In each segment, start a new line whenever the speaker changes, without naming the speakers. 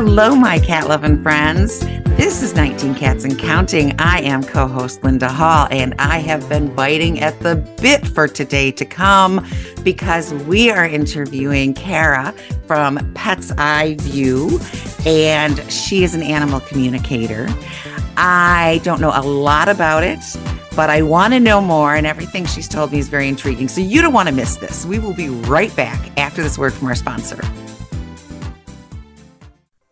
Hello, my cat loving friends. This is 19 Cats and Counting. I am co host Linda Hall, and I have been biting at the bit for today to come because we are interviewing Kara from Pet's Eye View, and she is an animal communicator. I don't know a lot about it, but I want to know more, and everything she's told me is very intriguing. So you don't want to miss this. We will be right back after this word from our sponsor.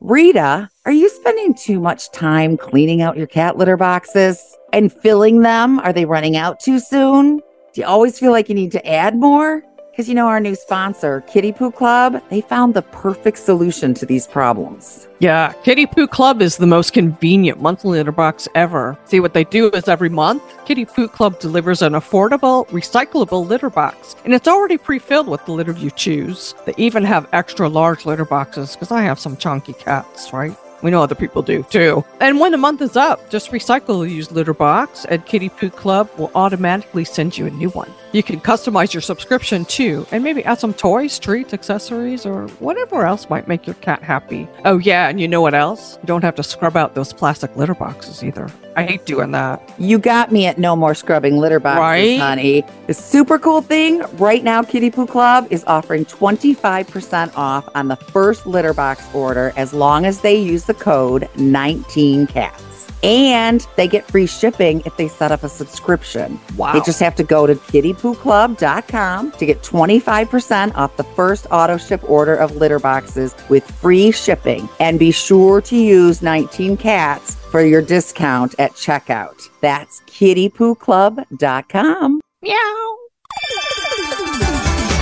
Rita, are you spending too much time cleaning out your cat litter boxes and filling them? Are they running out too soon? Do you always feel like you need to add more? Because you know, our new sponsor, Kitty Poo Club, they found the perfect solution to these problems.
Yeah, Kitty Poo Club is the most convenient monthly litter box ever. See, what they do is every month, Kitty Poo Club delivers an affordable, recyclable litter box, and it's already pre filled with the litter you choose. They even have extra large litter boxes because I have some chunky cats, right? We know other people do too. And when the month is up, just recycle the used litter box, and Kitty Poo Club will automatically send you a new one. You can customize your subscription too, and maybe add some toys, treats, accessories, or whatever else might make your cat happy. Oh, yeah, and you know what else? You don't have to scrub out those plastic litter boxes either. I hate doing that.
You got me at no more scrubbing litter boxes,
Right?
honey. The super cool thing right now, Kitty Poo Club is offering 25% off on the first litter box order as long as they use the code 19cats. And they get free shipping if they set up a subscription.
Wow.
They just have to go to kittypooclub.com to get 25% off the first auto ship order of litter boxes with free shipping. And be sure to use 19 cats for your discount at checkout. That's kittypooclub.com.
Meow.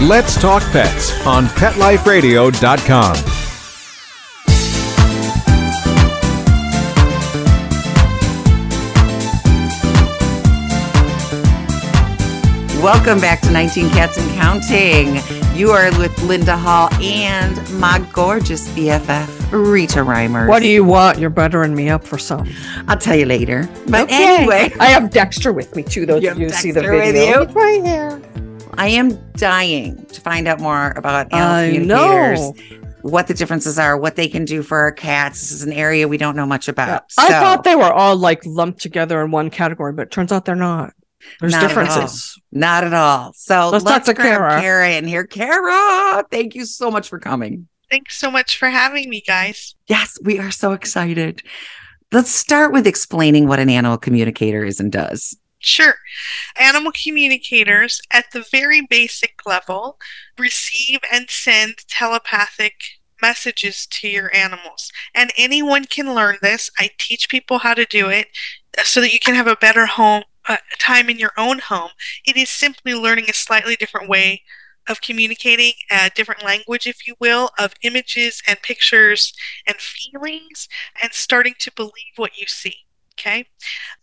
Let's Talk Pets on PetLifeRadio.com.
Welcome back to 19 Cats and Counting. You are with Linda Hall and my gorgeous BFF, Rita Reimer.
What do you want? You're buttering me up for some.
I'll tell you later. But
Okay.
anyway,
I have Dexter with me too. Those
You
of you see the
with
video. It's right here.
I am dying to find out more about animal
I
communicators.
know.
what the differences are, what they can do for our cats. This is an area we don't know much about.
I
So,
thought they were all like lumped together in one category, but it turns out they're not. There's
Not at
differences.
not at all. So
Let's
let's,
talk to
grab
Kara.
Kara in here. Kara, thank you so much for coming.
Thanks so much for having me, guys.
Yes, we are so excited. Let's start with explaining what an animal communicator is and does.
Sure. Animal communicators, at the very basic level, receive and send telepathic messages to your animals. And anyone can learn this. I teach people how to do it so that you can have a better home uh, time in your own home. It is simply learning a slightly different way of communicating, a different language, if you will, of images and pictures and feelings, and starting to believe what you see. Okay?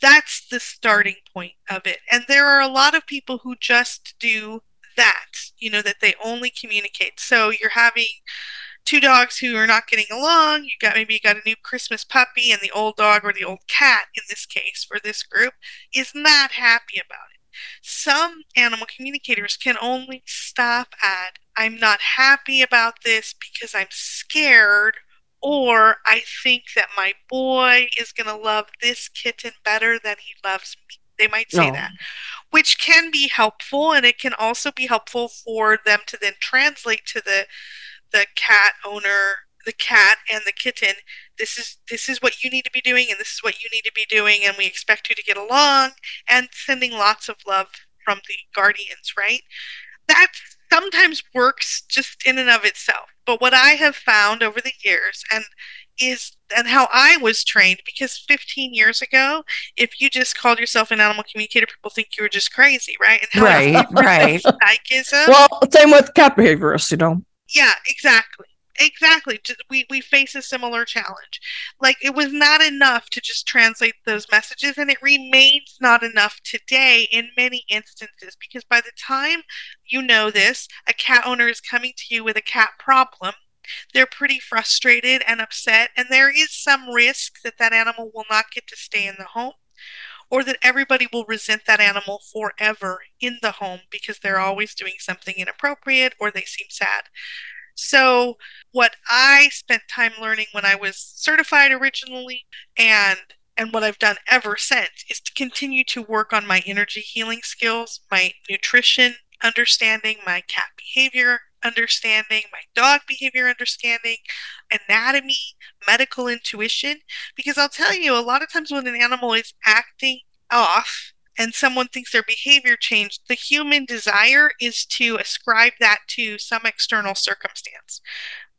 That's the starting point of it. And there are a lot of people who just do that, you know, that they only communicate. So you're having two dogs who are not getting along. You got maybe you got a new Christmas puppy, and the old dog or the old cat, in this case for this group, is not happy about it. Some animal communicators can only stop at, I'm not happy about this because I'm scared or I think that my boy is going to love this kitten better than he loves me. They might say
Oh.
that, which can be helpful, and it can also be helpful for them to then translate to the the cat owner, the cat and the kitten. This is this is what you need to be doing, and this is what you need to be doing, and we expect you to get along, and sending lots of love from the guardians, right? That sometimes works just in and of itself. But what I have found over the years and is and how I was trained because 15 years ago, if you just called yourself an animal communicator, people think you were just crazy, right? And
Right, right.
psychism.
Well, same with cat behaviorists, you know.
Yeah, exactly. exactly. We we face a similar challenge. Like it was not enough to just translate those messages and it remains not enough today in many instances because by the time you know this a cat owner is coming to you with a cat problem they're pretty frustrated and upset and there is some risk that that animal will not get to stay in the home or that everybody will resent that animal forever in the home because they're always doing something inappropriate or they seem sad. So, what I spent time learning when I was certified originally and and what I've done ever since is to continue to work on my energy healing skills, my nutrition understanding, my cat behavior understanding, my dog behavior understanding, anatomy, medical intuition. Because I'll tell you, a lot of times when an animal is acting off, and someone thinks their behavior changed, the human desire is to ascribe that to some external circumstance.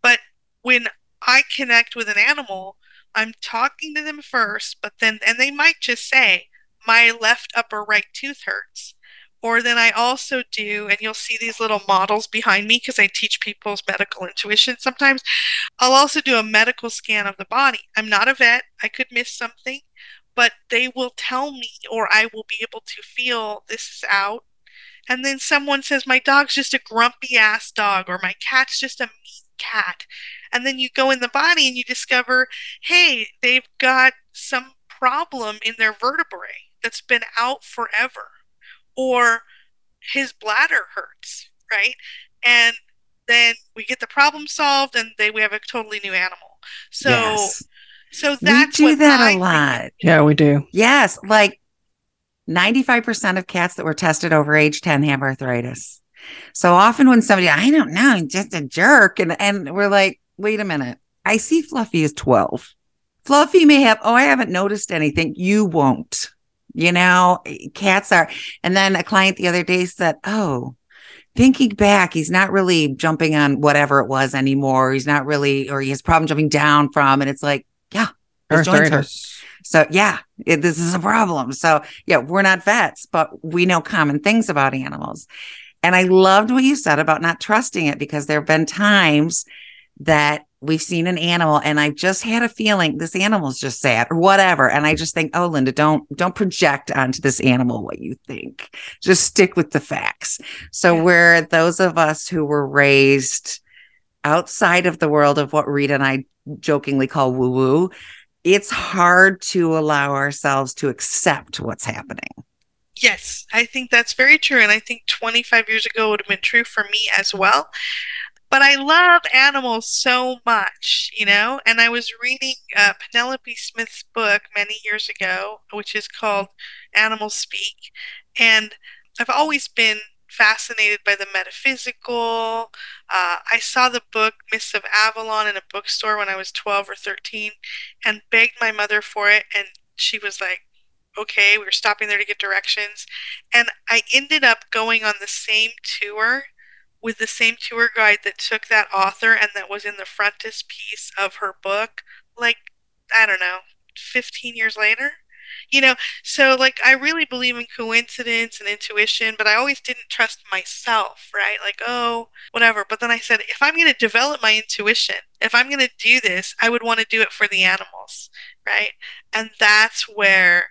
But when I connect with an animal, I'm talking to them first, but then, and they might just say, my left upper right tooth hurts. Or then I also do, and you'll see these little models behind me because I teach people's medical intuition sometimes. I'll also do a medical scan of the body. I'm not a vet, I could miss something but they will tell me or I will be able to feel this is out. And then someone says, My dog's just a grumpy ass dog, or my cat's just a mean cat. And then you go in the body and you discover, hey, they've got some problem in their vertebrae that's been out forever. Or his bladder hurts, right? And then we get the problem solved and they we have a totally new animal. So
Yes.
so
We
that's
do
what
that
I
a
think
lot.
Yeah, we do.
Yes, like 95% of cats that were tested over age 10 have arthritis. So often when somebody, I don't know, he's just a jerk. And, and we're like, wait a minute. I see Fluffy is 12. Fluffy may have, oh, I haven't noticed anything. You won't. You know, cats are. And then a client the other day said, oh, thinking back, he's not really jumping on whatever it was anymore. He's not really, or he has problem jumping down from. And it's like, yeah, his joints hurt. So yeah, it, this is a problem. So yeah, we're not vets, but we know common things about animals. And I loved what you said about not trusting it because there have been times that we've seen an animal and I've just had a feeling this animal's just sad or whatever. And I just think, oh, Linda, don't don't project onto this animal what you think. Just stick with the facts. So
Yeah.
we're those of us who were raised outside of the world of what Rita and I jokingly call woo woo, it's hard to allow ourselves to accept what's happening.
Yes, I think that's very true. And I think 25 years ago would have been true for me as well. But I love animals so much, you know? And I was reading uh, Penelope Smith's book many years ago, which is called Animals Speak. And I've always been fascinated by the metaphysical. Uh, I saw the book Mists of Avalon in a bookstore when I was 12 or 13 and begged my mother for it. And she was like, okay, we were stopping there to get directions. And I ended up going on the same tour with the same tour guide that took that author and that was in the frontispiece of her book, like, I don't know, 15 years later. You know, so like I really believe in coincidence and intuition, but I always didn't trust myself, right? Like, oh, whatever. But then I said, if I'm going to develop my intuition, if I'm going to do this, I would want to do it for the animals, right? And that's where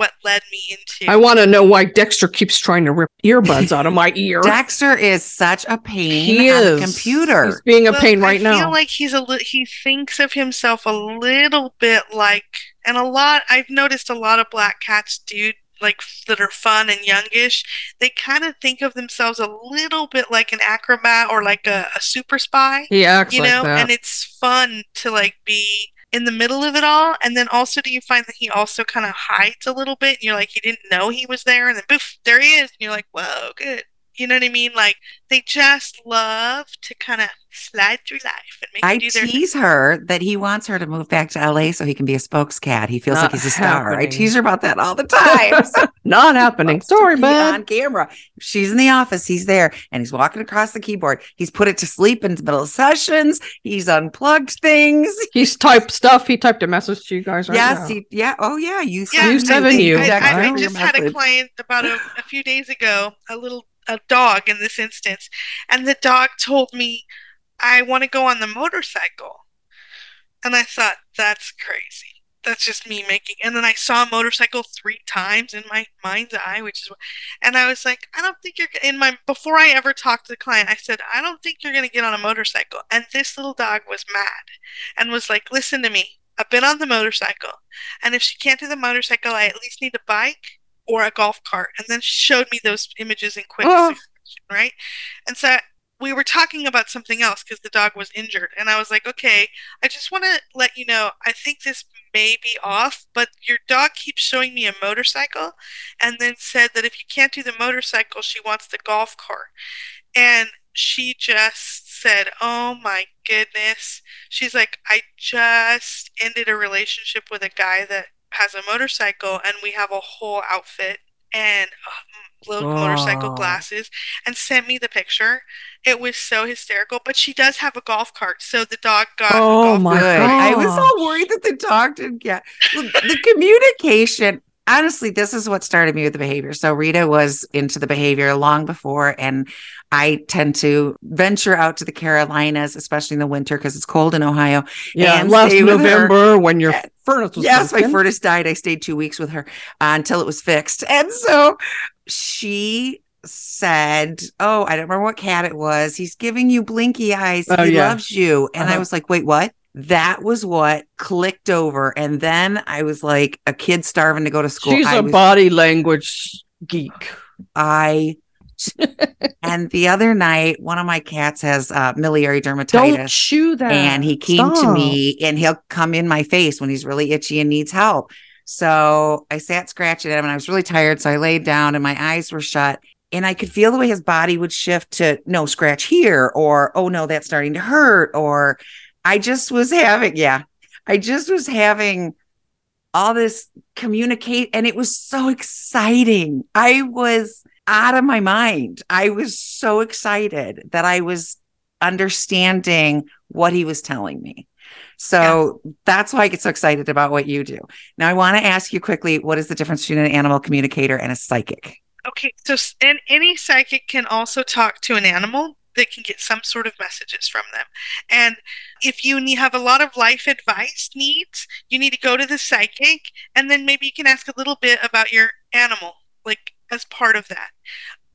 what led me into
I want to know why Dexter keeps trying to rip earbuds out of my ear.
Dexter is such a pain
he
on
is.
the computer.
He's being a
Well,
pain right now.
I
now.
feel like he's a li- he thinks of himself a little bit like, and a lot. I've noticed a lot of black cats do like that are fun and youngish. They kind of think of themselves a little bit like an acrobat or like a, a super spy,
he acts
you know. And it's fun to like be in the middle of it all. And then also, do you find that he also kind of hides a little bit? And you're like, he didn't know he was there, and then poof, there he is. And you're like, whoa, good. You know what I mean? Like they just love to kind of slide through life and make
I
do their
tease her that he wants her to move back to LA so he can be a spokes cat. He feels
Not
like he's a star. I tease her about that all the time. So
Not happening. Sorry,
be
man.
on camera. She's in the office. He's there and he's walking across the keyboard. He's put it to sleep in the middle of sessions. He's unplugged things.
He's typed stuff. He typed a message to you guys right
yes,
now.
he, yeah. Oh, yeah. You
Yeah,
You seven
the
you.
I,
exact
I, I just had a client about a, a few days ago, a little a dog in this instance, and the dog told me, I want to go on the motorcycle. And I thought, that's crazy. That's just me making. And then I saw a motorcycle three times in my mind's eye, which is, and I was like, I don't think you're in my. Before I ever talked to the client, I said, I don't think you're going to get on a motorcycle. And this little dog was mad, and was like, Listen to me. I've been on the motorcycle, and if she can't do the motorcycle, I at least need a bike or a golf cart. And then she showed me those images in quick
Oh.
succession, right? And so we were talking about something else because the dog was injured. And I was like, okay, I just want to let you know, I think this may be off, but your dog keeps showing me a motorcycle and then said that if you can't do the motorcycle, she wants the golf cart. And she just said, oh my goodness. She's like, I just ended a relationship with a guy that has a motorcycle and we have a whole outfit and uh, little motorcycle
Oh.
glasses and sent me the picture. It was so hysterical, but she does have a golf cart, so the dog got. a
Oh
golf
my
Good.
cart.
I was
gosh.
all worried that the dog didn't get Well, the communication. Honestly, this is what started me with the behavior. So Rita was into the behavior long before, and I tend to venture out to the Carolinas, especially in the winter because it's cold in Ohio.
Yeah,
and
last
with her.
November when your furnace was
yes, my furnace died. I stayed two weeks with her uh, until it was fixed. And so she said, Oh, I don't remember what cat it was. He's giving you blinky eyes.
Oh,
he
yeah.
loves you. And I
Uh-huh.
was like, Wait, what? That was what clicked over. And then I was like a kid starving to go to school.
She's
I
a
was-
body language geek.
I and the other night, one of my cats has uh, miliary
Don't
dermatitis.
chew that.
and he came to me and he'll come in my face when he's really itchy and needs help. So I sat scratching at him and I was really tired. So I laid down and my eyes were shut and I could feel the way his body would shift to no scratch here or oh no, that's starting to hurt. Or I just was having, yeah, I just was having all this communicate and it was so exciting. I was out of my mind. I was so excited that I was understanding what he was telling me. So that's why I get so excited about what you do. Now, I want to ask you quickly what is the difference between an animal communicator and a psychic?
Okay, so and any psychic can also talk to an animal. They can get some sort of messages from them. And if you need, have a lot of life advice needs, you need to go to the psychic, and then maybe you can ask a little bit about your animal, like as part of that.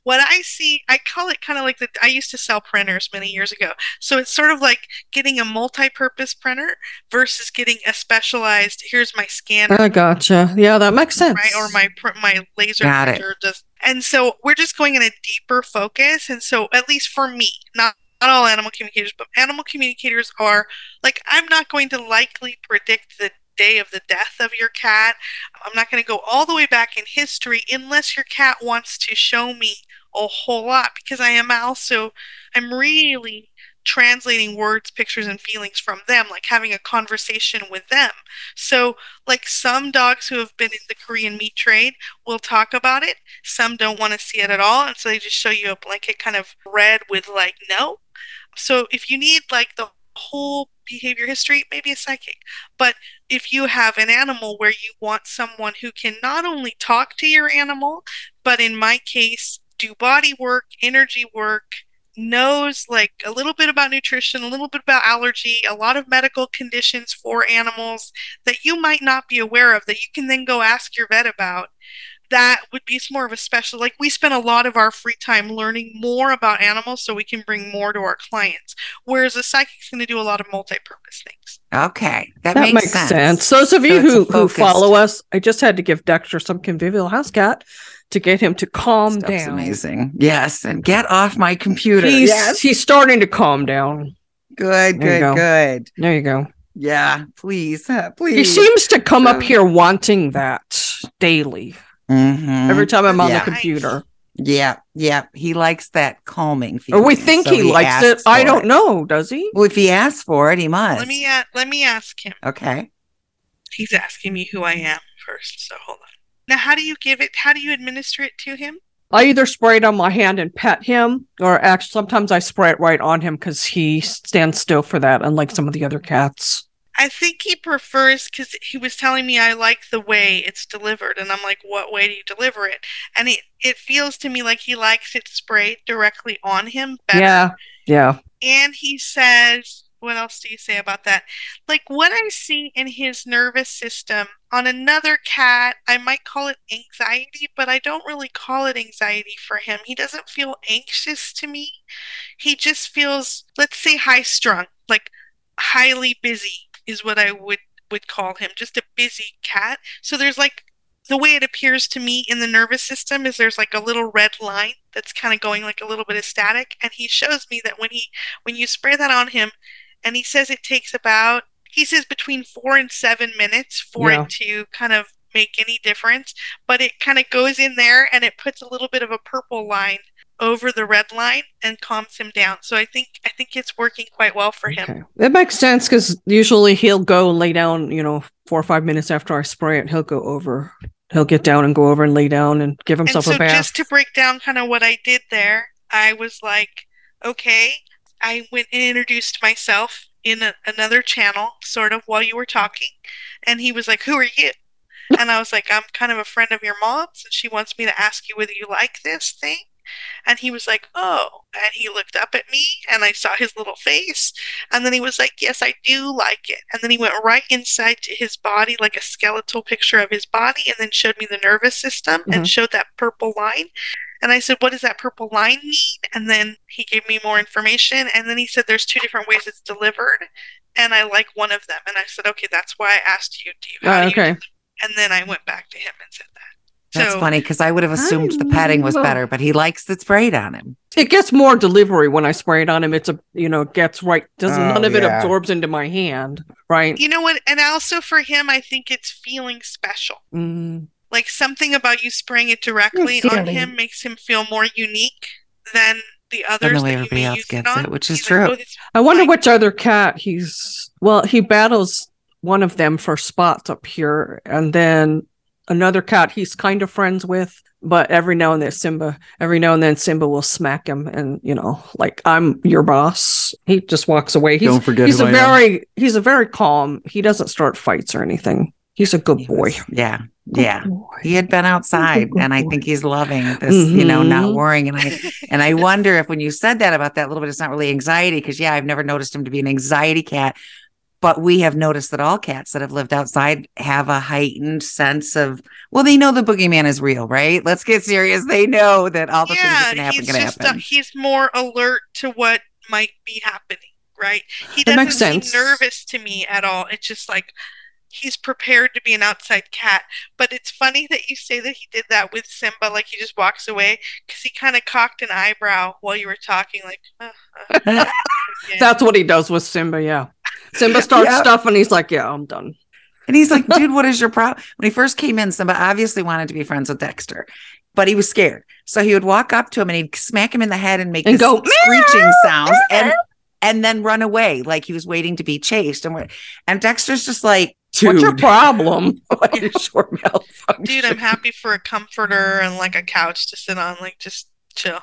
What I see, I call it kind of like the. I used to sell printers many years ago, so it's sort of like getting a multi-purpose printer versus getting a specialized. Here's my scanner
I gotcha. Yeah, that makes sense.
right? Or my pr- my laser
Got it.
printer just and so we're just going in a deeper focus. And so at least for me, not not all animal communicators, but animal communicators are like I'm not going to likely predict the day of the death of your cat. I'm not going to go all the way back in history unless your cat wants to show me a whole lot because I am also I'm really translating words, pictures, and feelings from them, like having a conversation with them. So, like some dogs who have been in the Korean meat trade will talk about it. Some don't want to see it at all, and so they just show you a blanket kind of red with like no. So, if you need like the whole behavior history, maybe a psychic. But if you have an animal where you want someone who can not only talk to your animal, but in my case, do body work, energy work, knows like a little bit about nutrition, a little bit about allergy, a lot of medical conditions for animals that you might not be aware of that you can then go ask your vet about. That would be more of a special, like we spend a lot of our free time learning more about animals so we can bring more to our clients. Whereas a psychic's going to do a lot of multi purpose things.
Okay, that,
That
makes,
makes,
sense.
sense. Those of you
it's a
who, who follow us, I just had to give Dexter some convivial house cat to get him to calm
Stuff's
down.
amazing. Yes, and get off my computer.
He's
yes,
he's starting to calm down.
good,
There
good,
go.
good.
There you go.
Yeah, please, uh,
He seems to come up here wanting that daily.
Mhm.
Every time I'm on
Yeah.
the computer.
Yeah, yeah. He likes that calming
Or we think
so
he, likes it. I don't
it.
know, does he?
Well, if he asks for it, he must.
Let me a- let me ask him.
Okay.
He's asking me who I am first, so hold on. Now, how do you give it? How do you administer it to him?
I either spray it on my hand and pet him, or actually sometimes I spray it right on him because he stands still for that, unlike some of the other cats.
I think he prefers because he was telling me I like the way it's delivered, and I'm like, what way do you deliver it? And it it feels to me like he likes it sprayed directly on him better.
Yeah, yeah.
And he says, what else do you say about that? Like what I see in his nervous system on another cat, I might call it anxiety, but I don't really call it anxiety for him. He doesn't feel anxious to me. He just feels, let's say, high strung, like highly busy is what I would would call him just a busy cat so there's like the way it appears to me in the nervous system is there's like a little red line that's kind of going like a little bit of static and he shows me that when he when you spray that on him and he says it takes about he says between four and seven minutes for
Yeah.
it to kind of make any difference but it kind of goes in there and it puts a little bit of a purple line over the red line and calms him down so i think i think it's working quite well for him
Okay. That makes sense because usually he'll go lay down, you know, four or five minutes after I spray it. He'll go over, he'll get down and go over and lay down and give
And
himself
so,
a bath.
just to break down kind of what I did there, I was like, okay, I went and introduced myself in a, another channel, sort of while you were talking. And he was like, Who are you? And I was like, I'm kind of a friend of your mom's, and she wants me to ask you whether you like this thing. And he was like, Oh. And he looked up at me, and I saw his little face. And then he was like, Yes, I do like it. And then he went right inside to his body, like a skeletal picture of his body, and then showed me the nervous system
Mhm.
and showed that purple line. And I said, What does that purple line mean? And then he gave me more information. And then he said, There's two different ways it's delivered. And I like one of them. And I said, Okay, that's why I asked you, do you? how
Ah,
do you
okay.
And then I went back to him and said that.
That's
So-
funny because I would have assumed the padding was better, but he likes it sprayed on him.
It gets more delivery when I spray it on him. It's a, you know, gets right, doesn't,
Oh,
none of it absorbs into my hand, right?
You know what? And also for him, I think it's feeling special.
Mm.
Like something about you spraying it directly on him makes him feel more unique than the
Than
others
the way
that
everybody else gets
it on.
it, which is
He's
true.
Like, oh,
I wonder
Like-
which other cat he's, well, he battles one of them for spots up here. And then another cat he's kind of friends with. But every now and then, Simba, every now and then, Simba will smack him, and you know, like I'm your boss. He just walks away. He's
Don't forget
he's
who
a
I am.
very he's a very calm. He doesn't start fights or anything. He's a good
He
boy.
was- yeah.
Good
Yeah.
boy.
He had been outside and I
boy.
think he's loving this, you know, not
Mhm.
worrying. And I and I wonder if when you said that about that little bit, it's not really anxiety, because yeah, I've never noticed him to be an anxiety cat. But we have noticed that all cats that have lived outside have a heightened sense of well, they know the boogeyman is real, right? Let's get serious. They know that all the things that can happen
he's
can happen.
uh, he's more alert to what might be happening, right? He
That
doesn't
makes
seem
sense.
nervous to me at all. It's just like he's prepared to be an outside cat. But it's funny that you say that he did that with Simba, like he just walks away because he kind of cocked an eyebrow while you were talking, like. Uh, uh.
That's what he does with Simba. Yeah, Simba starts
Yeah.
stuff, and he's like, "Yeah, I'm done."
And he's like, dude, what is your problem? When he first came in, Simba obviously wanted to be friends with Dexter, but he was scared. So he would walk up to him and he'd smack him in the head and make
And
this
go,
screeching sounds and and then run away like he was waiting to be chased. And we're, and Dexter's just like,
What's your
dude,
problem? What is your malfunction?
Dude, I'm happy for a comforter and like a couch to sit on, like just chill.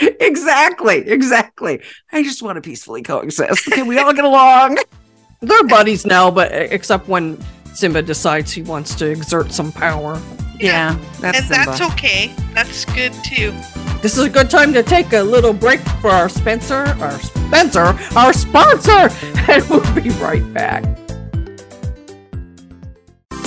exactly, exactly. I just want to peacefully coexist. Can we all get along?
They're buddies now, but except when Simba decides he wants to exert some power.
Yeah, that's
and
Simba.
that's okay. That's good too.
This is a good time to take a little break for our Spencer, our Spencer, our sponsor, and we'll be right back.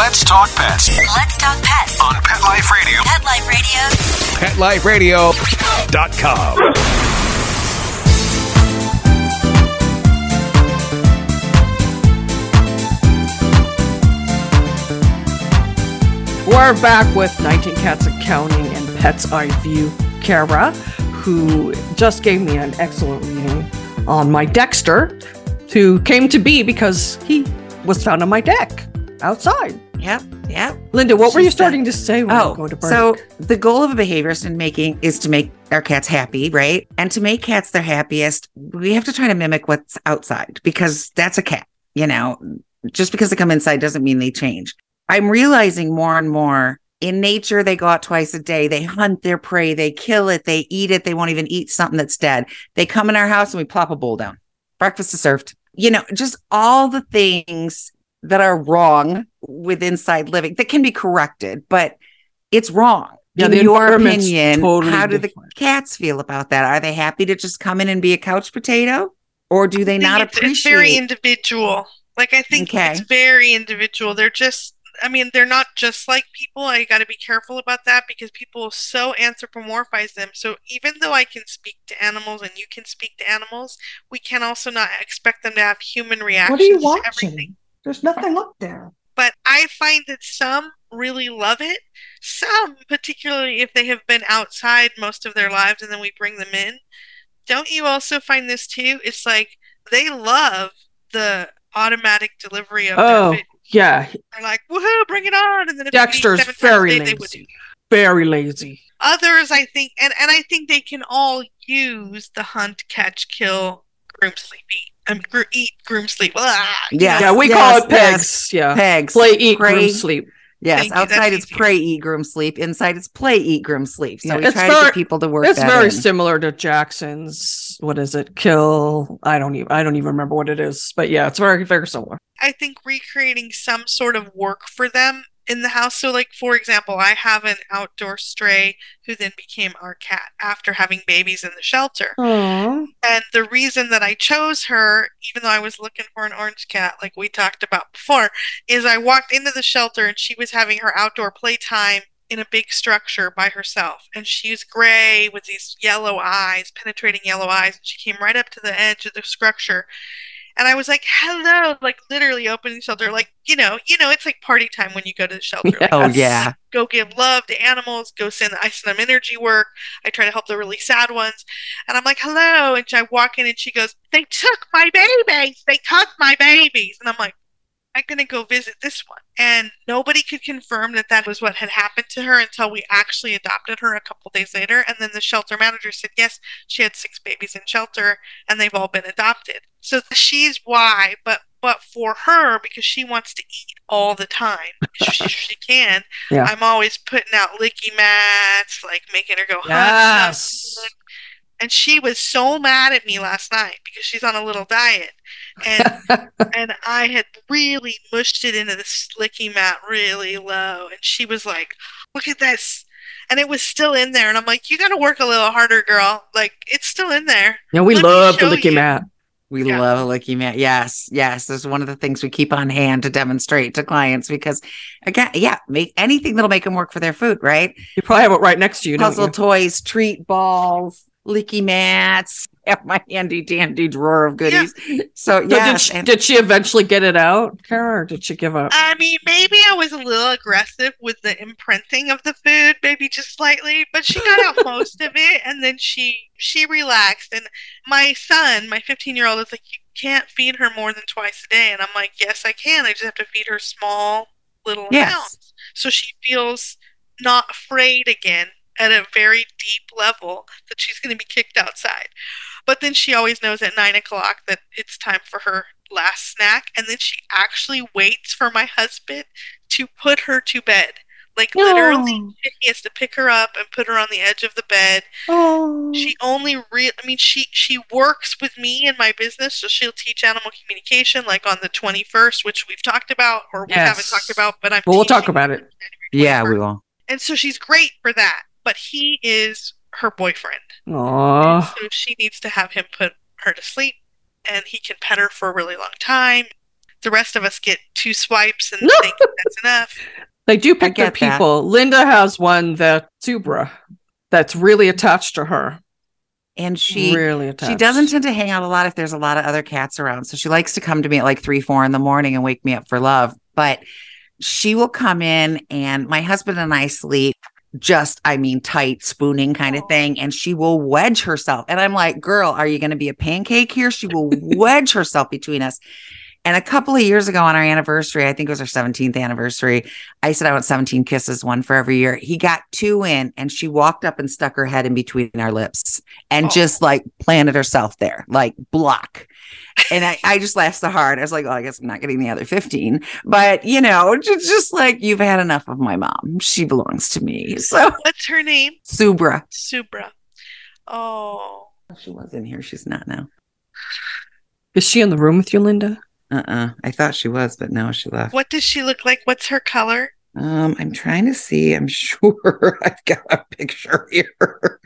Let's talk pets
Let's talk pets.
on Pet Life Radio.
Pet Life Radio.
PetLifeRadio.com.
We're back with 19 Cats and Counting and Pets Eye View, Kara, who just gave me an excellent reading on my Dexter, who came to be because he was found on my deck outside.
Yep. Yep.
Linda, what were you starting to say when
Oh,
we go to
so the goal of a behaviorist in making is to make our cats happy, right? And to make cats their happiest, we have to try to mimic what's outside because that's a cat. You know, just because they come inside doesn't mean they change. I'm realizing more and more in nature, they go out twice a day. They hunt their prey, they kill it, they eat it. They won't even eat something that's dead. They come in our house and we plop a bowl down. Breakfast is served. You know, just all the things that are wrong with inside living that can be corrected, but it's wrong.
Yeah,
in your opinion,
totally
how do the cats feel about that? Are they happy to just come in and be a couch potato? Or do they not
it's,
appreciate
it's very individual. Like I think
Okay.
it's very individual. They're just I mean, they're not just like people. I got to be careful about that because people so anthropomorphize them. So even though I can speak to animals and you can speak to animals, we can also not expect them to have human reactions
what are you
to everything.
watching? There's nothing up there.
But I find that some really love it. Some, particularly if they have been outside most of their mm-hmm. lives and then we bring them in. Don't you also find this too? It's like they love the automatic delivery of
Oh, yeah.
They're like, woohoo, bring it on. And then
Dexter's very
day,
lazy. Very lazy.
Others, I think, and, and I think they can all use the hunt, catch, kill, groom, sleep, eat. I mean, gro- eat, groom, sleep. Ah, you
Yes,
know,
yeah, we
yes,
call it
yes.
pegs. Yeah.
pegs?
Play, eat,
Pray-
groom, sleep.
Yes,
Thank you,
outside it's
easier.
pray, eat, groom, sleep. Inside it's play, eat, groom, sleep. So
Yeah,
we
it's
try to
very-
get people to work
It's
that
very
in.
similar to Jackson's. What is it? Kill. I don't even. I don't even remember what it is. But yeah, it's very very similar.
I think recreating some sort of work for them in the house. So, like for example, I have an outdoor stray who then became our cat after having babies in the shelter.
Oh.
And the reason that I chose her, even though I was looking for an orange cat, like we talked about before, is I walked into the shelter and she was having her outdoor playtime in a big structure by herself. And she's gray with these yellow eyes, penetrating yellow eyes. And she came right up to the edge of the structure. And I was like, hello, like literally opening the shelter. Like, you know, you know, it's like party time when you go to the shelter. Oh, like,
Oh yeah.
go give love to animals, go send I send them energy work. I try to help the really sad ones. And I'm like, hello. And I walk in and she goes, They took my babies. They took my babies. And I'm like, I'm going to go visit this one. And nobody could confirm that that was what had happened to her until we actually adopted her a couple days later. And then the shelter manager said, yes, she had six babies in shelter and they've all been adopted. So she's why, but but for her, because she wants to eat all the time, she, she can.
Yeah.
I'm always putting out licky mats, like making her go
Yes.
And she was so mad at me last night because she's on a little diet. And and I had really mushed it into the slicky mat really low. And she was like, Look at this. And it was still in there. And I'm like, You got to work a little harder, girl. Like, it's still in there.
Yeah, we
Let
love the
show
licky
you.
mat.
We
Yeah.
love a licky mat. Yes, yes. There's one of the things we keep on hand to demonstrate to clients because, again, yeah, make anything that'll make them work for their food, right?
You probably have it right next to you. Don't
Puzzle
you?
toys, treat balls, licky mats. Have my handy dandy drawer of goodies. So
So
yeah,
did, she, did she eventually get it out, Kara, or did she give up?
I mean, maybe I was a little aggressive with the imprinting of the food, maybe just slightly, but she got out most of it and then she she relaxed and my son, my 15-year-old is like you can't feed her more than twice a day and I'm like, "Yes, I can. I just have to feed her small little
Yes.
amounts." So she feels not afraid again at a very deep level that she's going to be kicked outside. But then she always knows at nine o'clock that it's time for her last snack. And then she actually waits for my husband to put her to bed. Like literally, he has to pick her up and put her on the edge of the bed.
Oh.
She only re I mean, she she works with me in my business, so she'll teach animal communication like on the twenty first, which we've talked about or we haven't talked about, but I'm.
Well, we'll talk about it.
yeah, we will.
And so she's great for that, but he is her boyfriend.
Aw.
So she needs to have him put her to sleep and he can pet her for a really long time. The rest of us get two swipes and
No.
think that's enough.
They do pick their
get that.
people. Linda has one that Zubra that's really attached to her.
And she
really attached.
She doesn't tend to hang out a lot if there's a lot of other cats around. So she likes to come to me at like three, four in the morning and wake me up for love. But she will come in and my husband and I sleep just, I mean, tight spooning kind of
oh.
thing. And she will wedge herself. And I'm like, girl, are you going to be a pancake here? She will wedge herself between us. And a couple of years ago on our anniversary, I think it was our 17th anniversary, I said I want 17 kisses, one for every year. He got two in and she walked up and stuck her head in between our lips and
Oh.
just like planted herself there, like block. And I, I just laughed so hard. I was like, well, I guess I'm not getting the other 15. But, you know, just, just like you've had enough of my mom. She belongs to me. So,
What's her name?
Subra.
Subra. Oh.
She was in here. She's not now.
Is she in the room with you, Linda?
Uh uh I thought she was, but now she left.
What does she look like? What's her color?
Um, I'm trying to see. I'm sure I've got a picture here.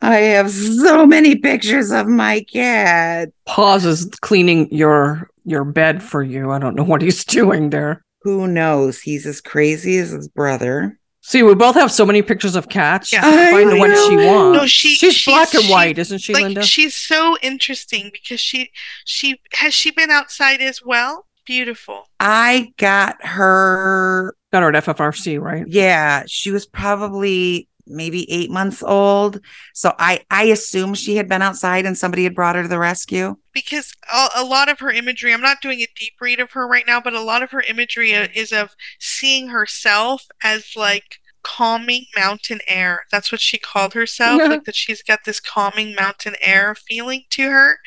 I have so many pictures of my cat.
Paws is cleaning your your bed for you. I don't know what he's doing there.
Who knows? He's as crazy as his brother.
See, we both have so many pictures of cats.
Yeah.
She can find the one she wants.
No, she-
she's
she's-
black and
she-
white, isn't she,
like
Linda?
she's so interesting because she she has she been outside as well? Beautiful.
I got her.
Got her at FFRC, right?
Yeah, she was probably maybe eight months old. So I I assume she had been outside and somebody had brought her to the rescue.
because a, a lot of her imagery i'm not doing a deep read of her right now but a lot of her imagery uh, is of seeing herself as like calming mountain air. That's what she called herself like that she's got this calming mountain air feeling to her.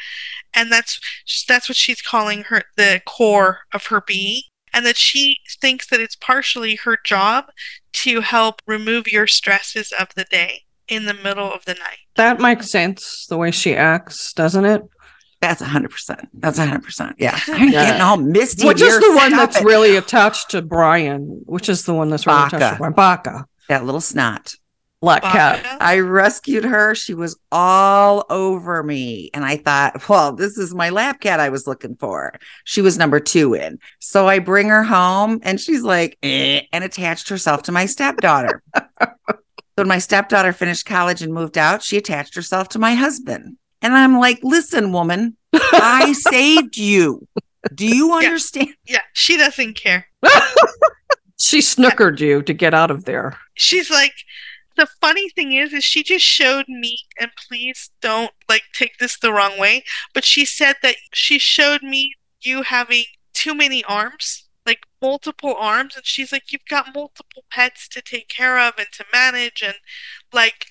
And that's that's what she's calling her the core of her being. And that she thinks that it's partially her job to help remove your stresses of the day in the middle of the night.
That makes sense the way she acts, doesn't it?
That's a hundred percent. That's a hundred percent. Yeah. I'm
Yeah.
getting all misty.
Which is the one
Stop
that's
it.
really attached to Brian? Which is the one that's really attached to
Baka.
Brian? Baka,
that little snot.
black cat.
I rescued her. She was all over me. And I thought, well, this is my lap cat I was looking for. She was number two in. So I bring her home and she's like, eh, and attached herself to my stepdaughter. so when my stepdaughter finished college and moved out, she attached herself to my husband. And I'm like, listen, woman, I saved you. Do you understand?
yeah she doesn't care
She snookered you to get out of there.
she's like the funny thing is is she just showed me and please don't like take this the wrong way but she said that she showed me you having too many arms like multiple arms and she's like you've got multiple pets to take care of and to manage and like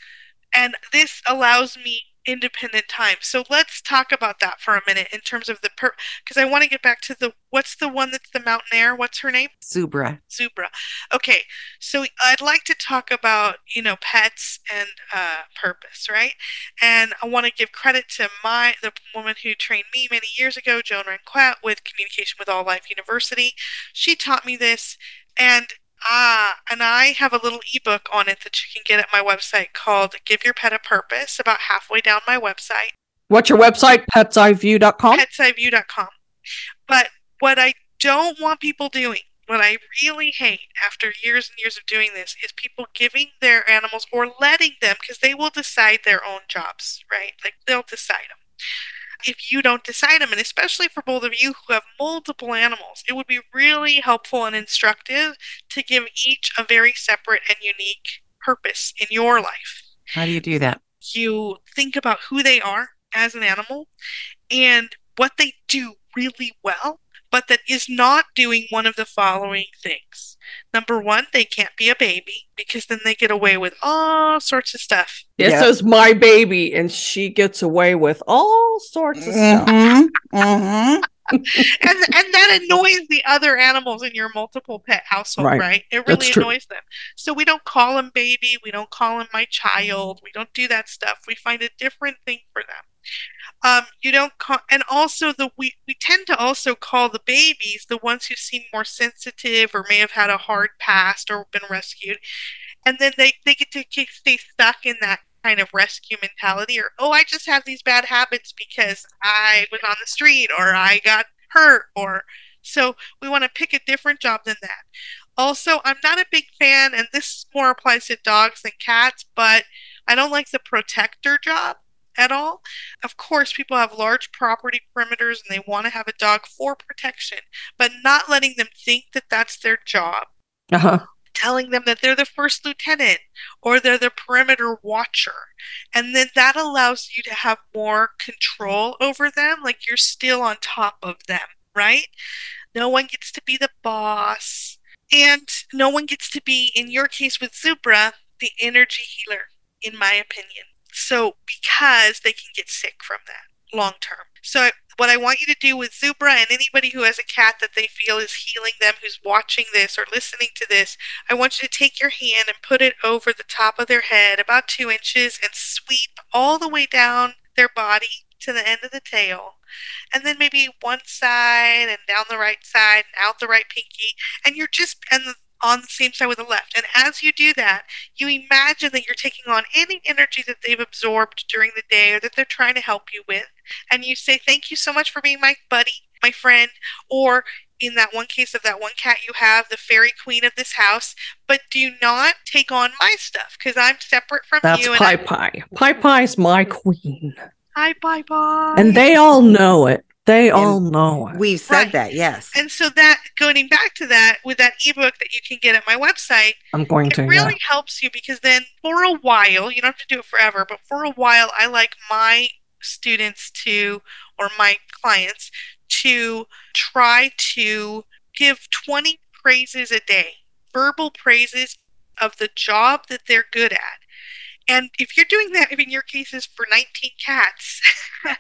and this allows me independent time so let's talk about that for a minute in terms of the per because i want to get back to the what's the one that's the mountain air what's her name
Subra.
Zubra. Okay, so I'd like to talk about, you know, pets and uh, purpose, right? And I want to give credit to my the woman who trained me many years ago, Joan Ranquet, with Communication with All Life University. She taught me this, and ah, and I have a little ebook on it that you can get at my website called "Give Your Pet a Purpose." About halfway down my website
What's your website? PetsEyeView.com?
petsiveview.com. But what I don't want people doing, what I really hate after years and years of doing this, is people giving their animals or letting them, because they will decide their own jobs, right? Like they'll decide them. If you don't decide them, and especially for both of you who have multiple animals, it would be really helpful and instructive to give each a very separate and unique purpose in your life
How do you do that?
you think about who they are as an animal and what they do really well, but that is not doing one of the following things. Number one, they can't be a baby because then they get away with all sorts of stuff.
This
Yeah.
is my baby, and she gets away with all sorts of stuff.
Mhm, mhm.
and and that annoys the other animals in your multiple pet household,
Right.
right? It
That's
really
true.
annoys them. So we don't call them baby, we don't call them my child, we don't do that stuff. We find a different thing for them. Um, you don't call, and also the we we tend to also call the babies the ones who seem more sensitive or may have had a hard past or been rescued, and then they they get to stay stuck in that kind of rescue mentality or oh I just have these bad habits because I was on the street or I got hurt or so we want to pick a different job than that. Also, I'm not a big fan, and this more applies to dogs than cats, but I don't like the protector job at all. Of course, people have large property perimeters and they want to have a dog for protection, but not letting them think that that's their job
Uh-huh.
telling them that they're the first lieutenant or they're the perimeter watcher. And then that allows you to have more control over them, like you're still on top of them, right? No one gets to be the boss. And no one gets to be, in your case with Zubra, the energy healer, in my opinion. So, because they can get sick from that long term. So, what I want you to do with Zubra and anybody who has a cat that they feel is healing them, who's watching this or listening to this, I want you to take your hand and put it over the top of their head, about two inches, and sweep all the way down their body to the end of the tail. And then maybe one side and down the right side and out the right pinky. And you're just, and on the same side with the left. And as you do that, you imagine that you're taking on any energy that they've absorbed during the day or that they're trying to help you with. And you say, Thank you so much for being my buddy, my friend, or in that one case of that one cat you have, the fairy queen of this house, but do not take on my stuff because I'm separate from you.
That's
you.
Pie Pie. Pie Pie's my queen.
Hi, bye bye.
And they all know it. They all know it.
We've said
Right.
that, yes.
And so that going back to that with that ebook that you can get at my website,
I'm going
it
to.
really
yeah.
helps you because then for a while, you don't have to do it forever, but for a while I like my students to or my clients to try to give 20 praises a day, verbal praises of the job that they're good at. And if you're doing that, in your cases for 19 cats,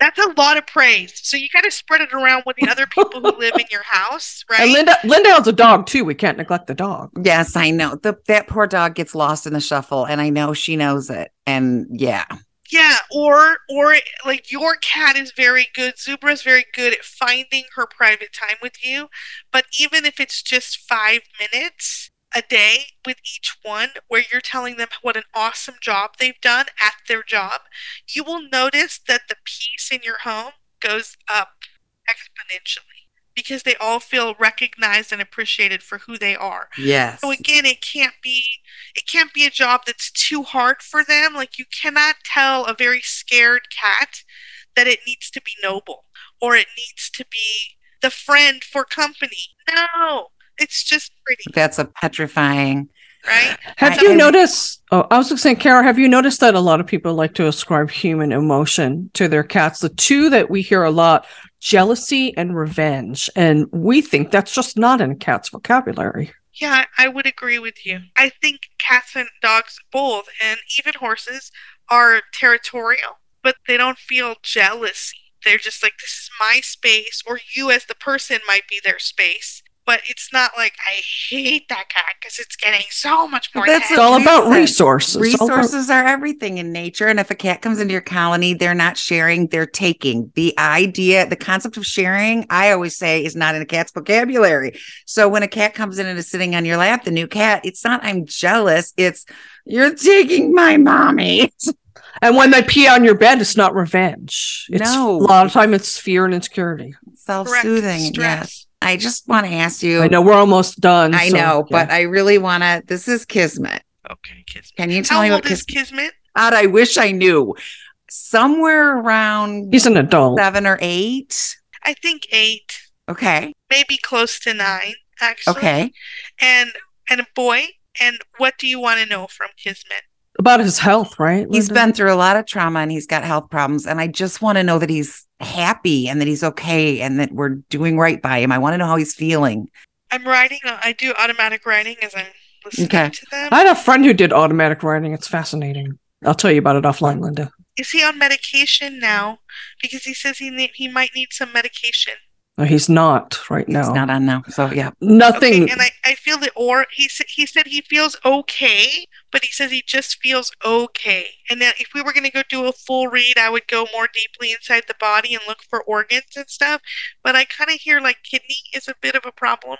that's a lot of praise. So you kind of spread it around with the other people who live in your house, right?
And Linda, Linda has a dog too. We can't neglect the dog.
Yes, I know. The that poor dog gets lost in the shuffle, and I know she knows it. And yeah,
Yeah, or or like your cat is very good. Zubra is very good at finding her private time with you. But even if it's just five minutes a day with each one, where you're telling them what an awesome job they've done at their job, you will notice that the peace in your home goes up exponentially because they all feel recognized and appreciated for who they are.
yes,
So again, it can't be it can't be a job that's too hard for them. Like you cannot tell a very scared cat that it needs to be noble or it needs to be the friend for company. No, it's just pretty,
that's a petrifying.
right?
Have
I-
you
I-
noticed? Oh, I was just saying, Kara, have you noticed that a lot of people like to ascribe human emotion to their cats? The two that we hear a lot jealousy and revenge. And we think that's just not in a cat's vocabulary.
Yeah, I I would agree with you. I think cats and dogs both and even horses are territorial, but they don't feel jealousy. They're just like this is my space or you as the person might be their space. But it's not like I hate that cat because it's getting so much more.
That's
It's all about
Reason.
resources. About-
Resources are everything in nature. And if a cat comes into your colony, they're not sharing, they're taking. The idea, the concept of sharing, I always say, is not in a cat's vocabulary. So when a cat comes in and is sitting on your lap, the new cat, it's not, I'm jealous. It's, you're taking my mommy.
And when they pee on your bed, it's not revenge. It's
No.
a lot of time it's fear and insecurity.
Self soothing. Yes.
Stress.
I just want to ask you.
I know we're almost done.
I
so,
know,
yeah.
but I really want to. This is Kismet.
Okay, Kismet.
Can you tell
How
me
old
what
is
Kismet?
Kismet?
God, I wish I knew. Somewhere around
he's an adult.
seven or eight.
I think eight,
Okay.
maybe close to nine, actually.
Okay.
And and a boy. And what do you want to know from Kismet?
About his health, right?
He's been through a lot of trauma and he's got health problems. And I just want to know that he's happy and that he's okay and that we're doing right by him. I want to know how he's feeling.
I'm writing. Uh, I do automatic writing as I'm listening
Okay.
to them.
I had a friend who did automatic writing. It's fascinating. I'll tell you about it offline, Linda.
Is he on medication now? Because he says he ne- he might need some medication.
No, he's not right now.
He's not on now. So, yeah.
Nothing.
Okay, and I, I feel that or he said he said he feels okay, but he says he just feels okay. And that if we were gonna go do a full read, I would go more deeply inside the body and look for organs and stuff. But I kind of hear like kidney is a bit of a problem.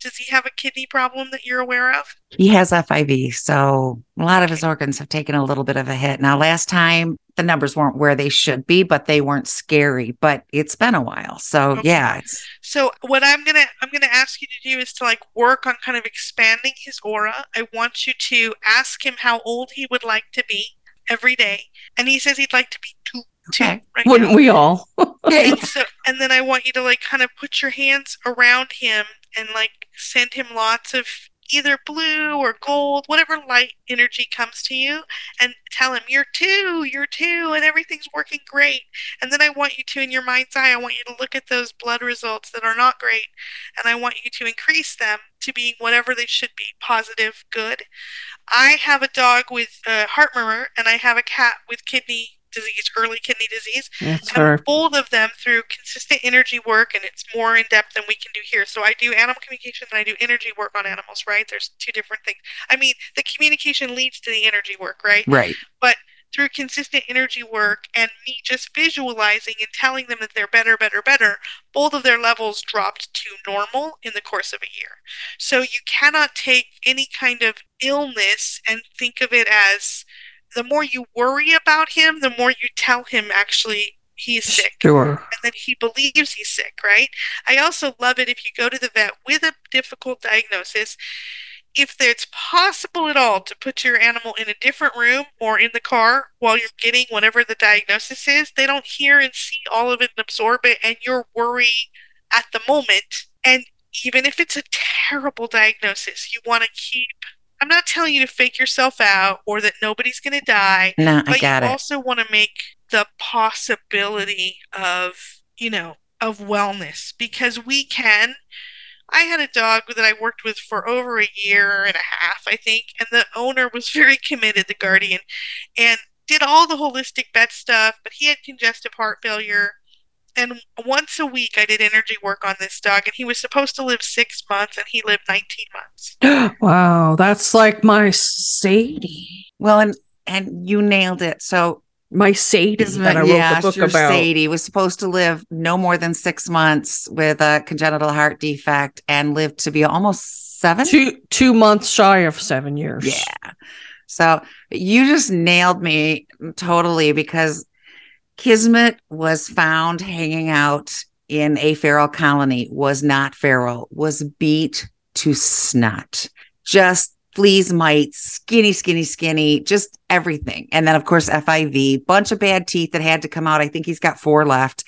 Does he have a kidney problem that you're aware of?
He has FIV. So a lot of his organs have taken a little bit of a hit. Now, last time the numbers weren't where they should be, but they weren't scary. But it's been a while. So,
Okay.
yeah.
So what I'm gonna I'm gonna ask you to do is to like work on kind of expanding his aura. I want you to ask him how old he would like to be every day, and he says he'd like to be two. Right
Wouldn't
now.
we all?
okay.
So and then I want you to like kind of put your hands around him and like send him lots of either blue or gold, whatever light energy comes to you, and tell him, You're two, you're two, and everything's working great. And then I want you to, in your mind's eye, I want you to look at those blood results that are not great, and I want you to increase them to being whatever they should be positive, good. I have a dog with a heart murmur, and I have a cat with kidney disease, early kidney disease. And both of them through consistent energy work, and it's more in depth than we can do here. So I do animal communication and I do energy work on animals, right? There's two different things. I mean, the communication leads to the energy work, right?
Right.
But through consistent energy work and me just visualizing and telling them that they're better, better, better, both of their levels dropped to normal in the course of a year. So you cannot take any kind of illness and think of it as the more you worry about him, the more you tell him actually he's sick
Sure.
and then he believes he's sick, right? I also love it if you go to the vet with a difficult diagnosis. If it's possible at all to put your animal in a different room or in the car while you're getting whatever the diagnosis is, they don't hear and see all of it and absorb it, and you're worried at the moment. And even if it's a terrible diagnosis, you want to keep. I'm not telling you to fake yourself out or that nobody's going to die,
No, I
but
got
you
it.
also want to make the possibility of you know of wellness because we can i had a dog that i worked with for over a year and a half i think and the owner was very committed the guardian and did all the holistic vet stuff but he had congestive heart failure and once a week i did energy work on this dog and he was supposed to live six months and he lived 19 months
wow, that's like my Sadie.
Well, and and you nailed it. So
My Sadie that I wrote
yeah,
the book
sure,
about.
Sadie was supposed to live no more than six months with a congenital heart defect and lived to be almost seven.
Two two months shy of seven years.
Yeah. So you just nailed me totally because Kismet was found hanging out in a feral colony, was not feral, was beat to snot. Just fleas, mites, skinny, skinny, skinny, just everything. And then, of course, FIV, bunch of bad teeth that had to come out. I think he's got four left.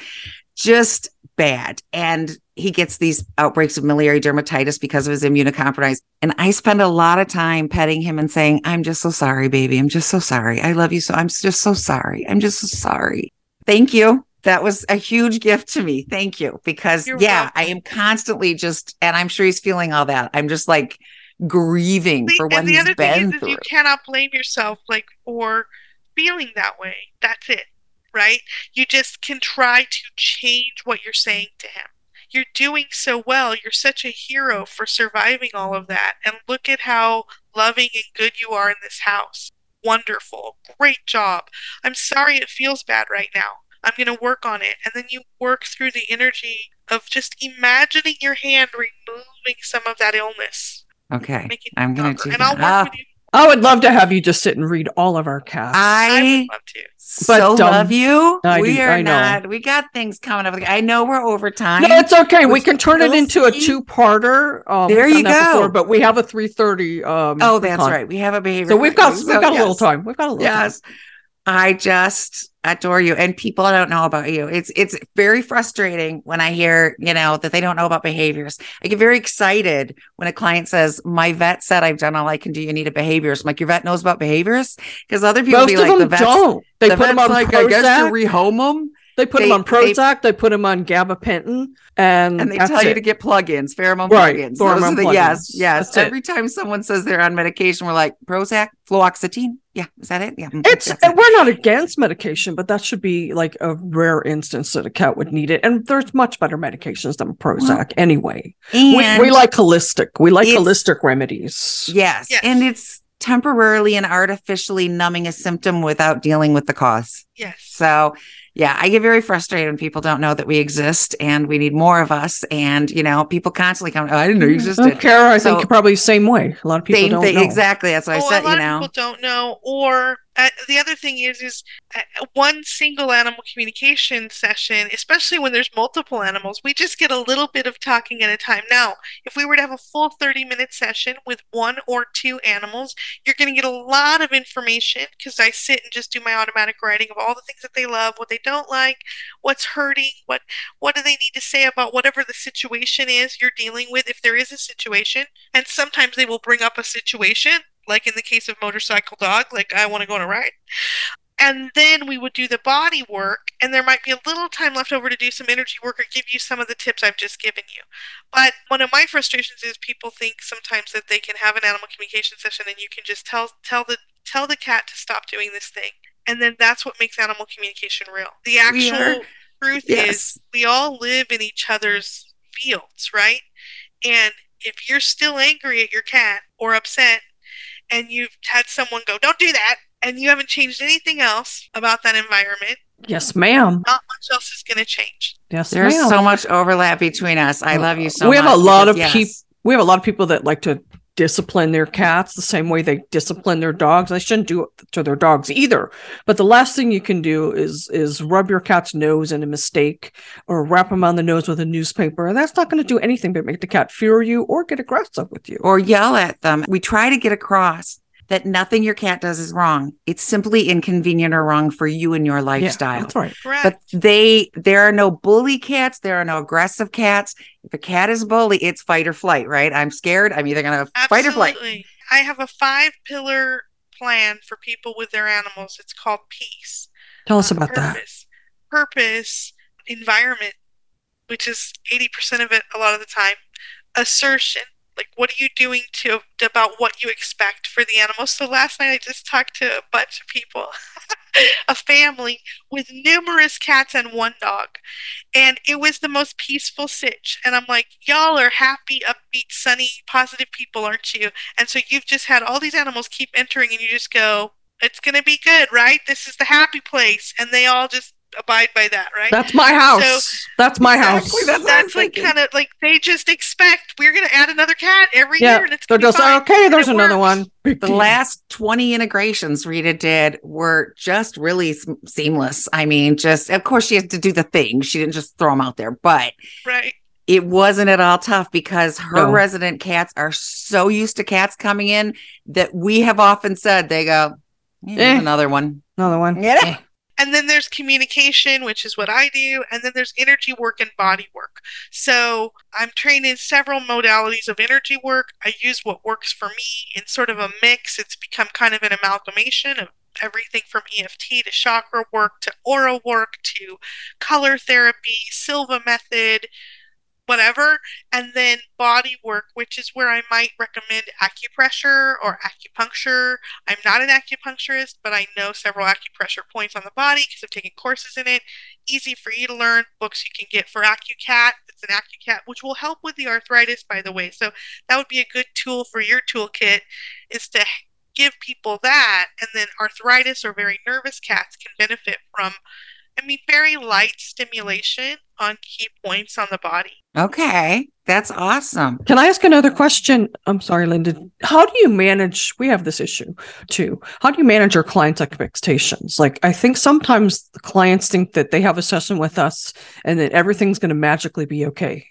Just bad. And he gets these outbreaks of miliary dermatitis because of his immunocompromised. And I spend a lot of time petting him and saying, I'm just so sorry, baby. I'm just so sorry. I love you so. I'm just so sorry. I'm just so sorry. Thank you. That was a huge gift to me. Thank you. Because,
You're
yeah,
welcome.
I am constantly just, and I'm sure he's feeling all that. I'm just like grieving
The-
for what he's
other
been
thing is, is
through.
you cannot blame yourself like for feeling that way that's it right you just can try to change what you're saying to him you're doing so well you're such a hero for surviving all of that and look at how loving and good you are in this house wonderful great job i'm sorry it feels bad right now i'm going to work on it and then you work through the energy of just imagining your hand removing some of that illness
Okay. I'm going to do
and I'll
that.
work
Ah,
with you.
I would love to have you just sit and read all of our casts.
I
I
would love to.
so
But, um,
love you.
I
we
do-
are
I know.
not. We got things coming up. I know we're over time.
no, it's okay. We
Which
can turn it
we'll
into a two-parter. Um,
There you go.
before, but we have a three thirty. Um,
oh, that's
con.
right. We have a behavior.
So we've got
coaching.
we've
So,
got a little
yes.
time. We've got a little. time.
Yes. I just adore you. And people don't know about you. It's it's very frustrating when I hear, you know, that they don't know about behaviors. I get very excited when a client says, My vet said I've done all I can do. You need a behaviorist. I'm like, your vet knows about behaviors? Because other people
Most
be like, the vet's,
don't. They
the
put them on
like, I guess
Prozac.
you rehome them.
They put
they-
them on Prozac. They, put them on gabapentin, and
and they
that's
tell you to get plugins, pheromone
Right,
plugins. Those are
pheromone
the,
plugins.
yes, yes.
That's it.
Every time someone says they're on medication, we're like Prozac, fluoxetine. Yeah, is that it? Yeah,
It's
that's it.
we're not against medication, but that should be like a rare instance that a cat would need it. And there's much better medications than Prozac anyway. We, we like holistic. We like holistic remedies.
yes,
Yes.
and it's temporarily and artificially numbing a symptom without dealing with the cause.
Yes.
So, yeah, I get very frustrated when people don't know that we exist and we need more of us. And you know, people constantly come, "Oh, I didn't know you mm, existed."
Kara, I think
So-
you're probably the same way. A lot of people
Same
don't
thing,
know.
exactly. That's what I
Oh,
said.
a lot
You know,
of people don't know, or the other thing is is uh, one single animal communication session especially when there's multiple animals we just get a little bit of talking at a time. Now if we were to have a full 30 minute session with one or two animals you're going to get a lot of information because i sit and just do my automatic writing of all the things that they love what they don't like what's hurting what what do they need to say about whatever the situation is you're dealing with if there is a situation. And sometimes they will bring up a situation like in the case of motorcycle dog, like I want to go on a ride. And then we would do the body work, and there might be a little time left over to do some energy work or give you some of the tips I've just given you. But one of my frustrations is people think sometimes that they can have an animal communication session and you can just tell tell the tell the cat to stop doing this thing. And then that's what makes animal communication real. The actual truth yes. is we all live in each other's fields, right? And if you're still angry at your cat or upset and you've had someone go, don't do that, and you haven't changed anything else about that environment,
yes, ma'am.
Not much else is going to change.
Yes,
there's
ma'am.
so much overlap between us. I love you so. Much.
We have a lot
because,
of
yes.
people. We have a lot of people that like to discipline their cats the same way they discipline their dogs. They shouldn't do it to their dogs either. But the last thing you can do is is rub your cat's nose in a mistake or wrap them on the nose with a newspaper. And that's not going to do anything but make the cat fear you or get aggressive with you.
or yell at them. We try to get across that nothing your cat does is wrong. It's simply inconvenient or wrong for you and your
Yeah,
lifestyle.
that's right.
Correct.
But they, there are no bully cats. There are no aggressive cats. If a cat is bully, it's fight or flight, right? I'm scared. I'm either going to fight or flight.
I have a five pillar plan for people with their animals. It's called peace.
Tell us
uh,
about that.
purpose. Purpose, environment, which is 80% of it a lot of the time. Assertion, like what are you doing to about what you expect for the animals? So last night I just talked to a bunch of people, a family with numerous cats and one dog. And it was the most peaceful sitch. And I'm like, y'all are happy, upbeat, sunny, positive people, aren't you? And so you've just had all these animals keep entering and you just go, it's going to be good, right? This is the happy place. And they all just abide by that, right?
That's my house. that's my house.
That's-
That's like kind of like they just expect we're going to add another cat every
yeah,
year and it's
they're
going to
just
fine.
okay. There's another
works.
one.
The last 20 integrations Rita did were just really s- seamless. I mean, just, of course, she had to do the thing. She didn't just throw them out there, but
Right.
it wasn't at all tough because her
No.
resident cats are so used to cats coming in that we have often said they go, "Yeah, here's
Eh.
another one.
Another one.
Yeah.
And then there's communication, which is what I do. And then there's energy work and body work. So I'm trained in several modalities of energy work. I use what works for me in sort of a mix. It's become kind of an amalgamation of everything from EFT to chakra work to aura work to color therapy, Silva method, whatever. And then body work, which is where I might recommend acupressure or acupuncture. I'm not an acupuncturist, but I know several acupressure points on the body because I've taken courses in it. Easy for you to learn. Books you can get for AcuCat. It's an AcuCat, which will help with the arthritis, by the way. So that would be a good tool for your toolkit is to give people that. And then arthritis or very nervous cats can benefit from, I mean, very light stimulation on key points on the body.
Okay. That's awesome.
Can I ask another question? I'm sorry, Linda. How do you manage? We have this issue too. How do you manage your clients' expectations? Like, I think sometimes the clients think that they have a session with us and that everything's going to magically be okay.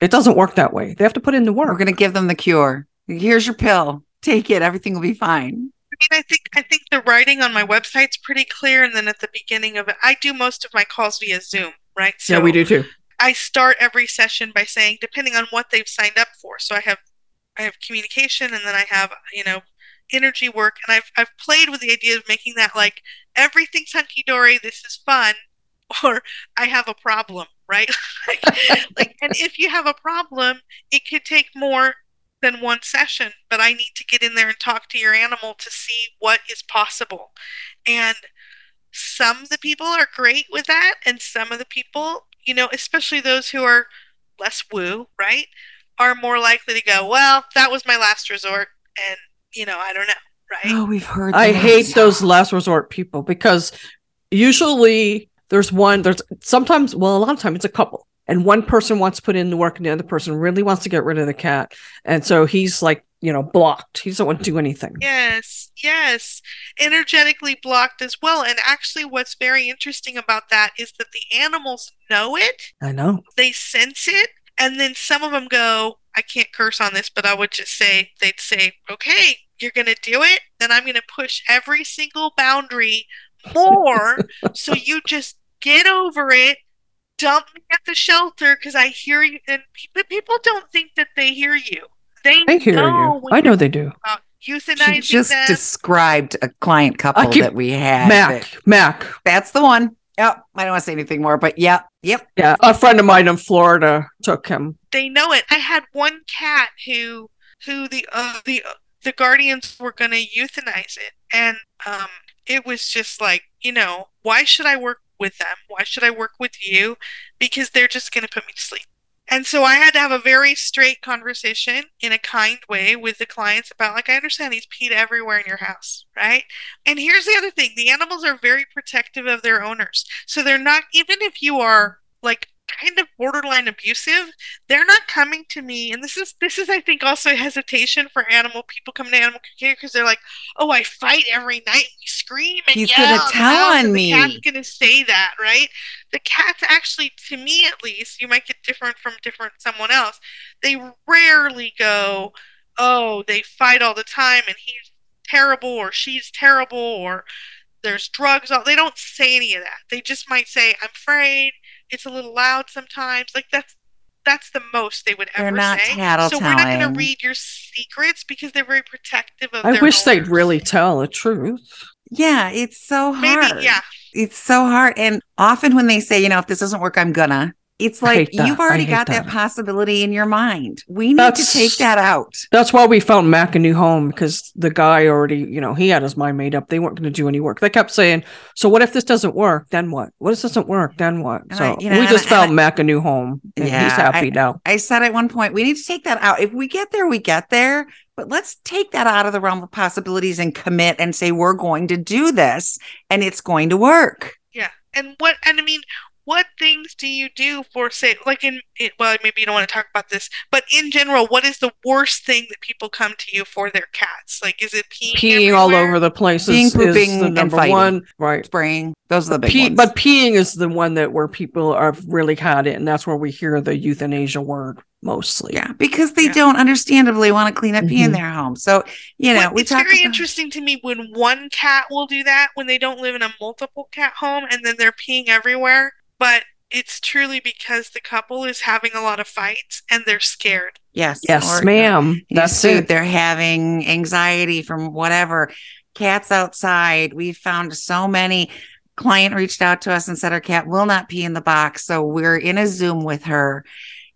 It doesn't work that way. They have to put in the work.
We're going to give them the cure. Here's your pill. Take it. Everything will be fine.
I mean, I think I think the writing on my website's pretty clear, and then at the beginning of it, I do most of my calls via Zoom, right?
yeah, we do too.
I start every session by saying, depending on what they've signed up for. So I have I have communication, and then I have you know energy work, and I've I've played with the idea of making that like everything's hunky dory, this is fun, or I have a problem, right? like, like, and if you have a problem, it could take more than one session, but I need to get in there and talk to your animal to see what is possible. And some of the people are great with that, and some of the people, you know, especially those who are less woo, right, are more likely to go, well, that was my last resort, and, you know, I don't know, right?
Oh, we've heard.
I
that.
hate those last resort people because usually there's one, there's sometimes, well, a lot of times it's a couple. And one person wants to put in the work and the other person really wants to get rid of the cat. And so he's like you know, blocked. He doesn't want to do anything.
Yes, yes. Energetically blocked as well. And actually, what's very interesting about that is that the animals know it,
I know.
they sense it, and then some of them go, I can't curse on this, but I would just say, they'd say, okay, you're going to do it. Then I'm going to push every single boundary more. so you just get over it. Dump me at the shelter because I hear you. And people, people don't think that they hear you. They,
I hear
know
you. I know they do.
about euthanizing
She just
them.
described a client couple
keep-
that we had.
Mac,
that-
Mac.
that's the one. Yep. I don't want to say anything more, but yep. Yep.
Yeah, a friend of mine in Florida took him.
they know it. I had one cat who who the uh, the the guardians were going to euthanize it, and um, it was just like you know why should I work with them? Why should I work with you? Because they're just going to put me to sleep. And so I had to have a very straight conversation in a kind way with the clients about like I understand he's peed everywhere in your house, right? And here's the other thing, the animals are very protective of their owners. So they're not even if you are like kind of borderline abusive, they're not coming to me and this is this is i think also a hesitation for animal people coming to animal care because they're like oh i fight every night and we scream and
He's
yell
gonna tell on me."
the cat's gonna say that right? The cats actually to me at least you might get different from different someone else they rarely go oh they fight all the time and he's terrible or she's terrible or there's drugs all they don't say any of that. They just might say i'm afraid it's a little loud sometimes like that's that's the most they would
They're
ever
not
say so we're not going to read your secrets because they're very protective of
I
their
wish they'd really tell the truth.
Yeah. It's so hard.
maybe
hard.
yeah
It's so hard. And often when they say, you know, if this doesn't work, I'm gonna, it's like you've already got that.
that.
possibility in your mind. We need
That's-
to take that out.
That's why we found Mac a new home because the guy already, you know, he had his mind made up. They weren't going to do any work. They kept saying, "So what if this doesn't work? Then what? What if this doesn't work? Then what?"
And
so
I- you know,
we just
I-
found
and
Mac a new home, and
Yeah,
he's happy now.
I said at one point, we need to take that out. If we get there, we get there. But let's take that out of the realm of possibilities and commit and say, we're going to do this and it's going to work.
yeah and what and i mean what things do you do for say like in it, well maybe you don't want to talk about this but in general what is the worst thing that people come to you for their cats like is it peeing,
Peeing all over the place
Peeing,
is, is the
and
number
fighting.
one, right?
Spraying, those are the big
Pee,
ones.
but peeing is the one that where people have really had it, and that's where we hear the euthanasia word mostly.
yeah, because they
Yeah.
don't understandably want to clean up pee in
Mhm.
their home. So, you know,
Well,
we
it's
talk
very
about-
interesting to me when one cat will do that when they don't live in a multiple cat home and then they're peeing everywhere. But it's truly because the couple is having a lot of fights and they're scared.
Yes.
Yes,
or-
ma'am.
He's
That's
sued.
it.
They're having anxiety from whatever. Cats outside. We found so many. Client reached out to us and said our cat will not pee in the box. So we're in a Zoom with her,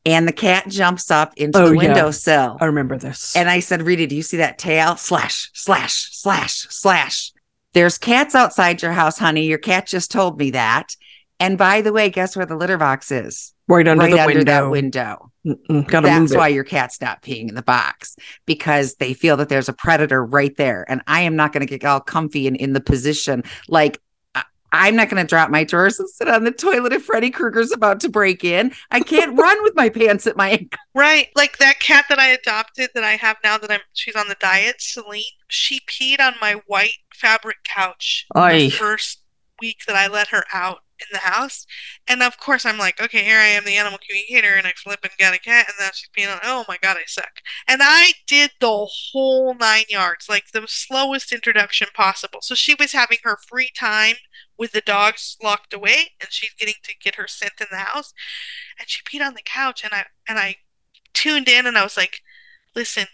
and the cat jumps up into
Oh,
the
yeah.
windowsill.
I remember this.
And I said, Rita, do you see that tail? Slash, slash, slash, slash. There's cats outside your house, honey. Your cat just told me that. And by the way, guess where the litter box is?
right under
right
the
under
window.
that window.
Mm-mm, gotta
That's
it.
why your cat's not peeing in the box because they feel that there's a predator right there. And I am not going to get all comfy and in the position. Like, I- I'm not going to drop my drawers and sit on the toilet if Freddy Krueger's about to break in. I can't run with my pants at my ankle.
Right. Like that cat that I adopted that I have now that I'm she's on the diet, Celine, she peed on my white fabric couch
Aye.
the first week that I let her out in the house. And of course I'm like, okay, here I am, the animal communicator, and I flip and got a cat, and now she's peeing on oh my god, I suck. And I did the whole nine yards, like the slowest introduction possible. So she was having her free time with the dogs locked away and she's getting to get her scent in the house. And she peed on the couch and I and I tuned in and I was like, listen,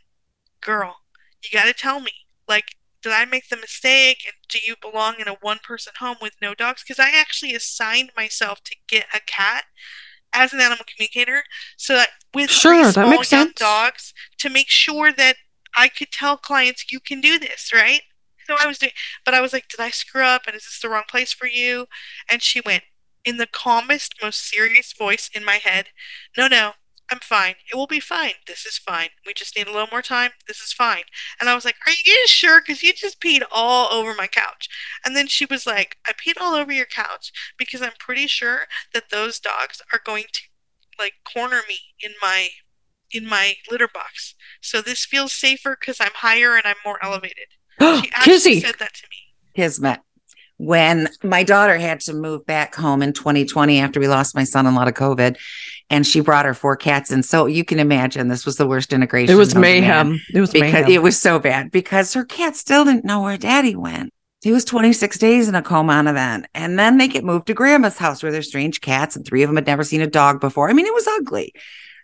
girl, you got to tell me, like, did I make the mistake? And do you belong in a one person home with no dogs? Because I actually assigned myself to get a cat as an animal communicator so that with
Sure, that makes sense.
dogs to make sure that I could tell clients, you can do this, right? So I was doing, but I was like, did I screw up? And is this the wrong place for you? And she went in the calmest, most serious voice in my head, no, no, I'm fine. It will be fine. This is fine. We just need a little more time. This is fine. And I was like, Are you sure? Because you just peed all over my couch. And then she was like, I peed all over your couch because I'm pretty sure that those dogs are going to like corner me in my in my litter box. So this feels safer because I'm higher and I'm more elevated. She actually
Kizzy.
said that to me.
Kismet. When my daughter had to move back home in 2020 after we lost my son in a lot of COVID, and she brought her four cats. And so you can imagine this was the worst integration.
It was
known to man
mayhem. It was
because
mayhem.
it was so bad because her cat still didn't know where daddy went. He was 26 days in a coma on event. And then they get moved to grandma's house where there's strange cats, and three of them had never seen a dog before. I mean, it was ugly.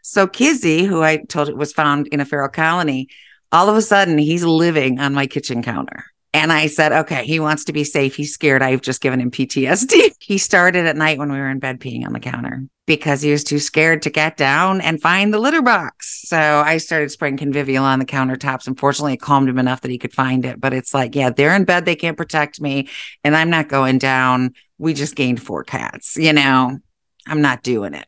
So Kizzy, who I told you was found in a feral colony, all of a sudden he's living on my kitchen counter. And I said, okay, he wants to be safe. He's scared. I've just given him PTSD. He started at night when we were in bed peeing on the counter because he was too scared to get down and find the litter box. So I started spraying convivial on the countertops. Unfortunately, it calmed him enough that he could find it. But it's like, yeah, they're in bed. They can't protect me. And I'm not going down. We just gained four cats. You know, I'm not doing it.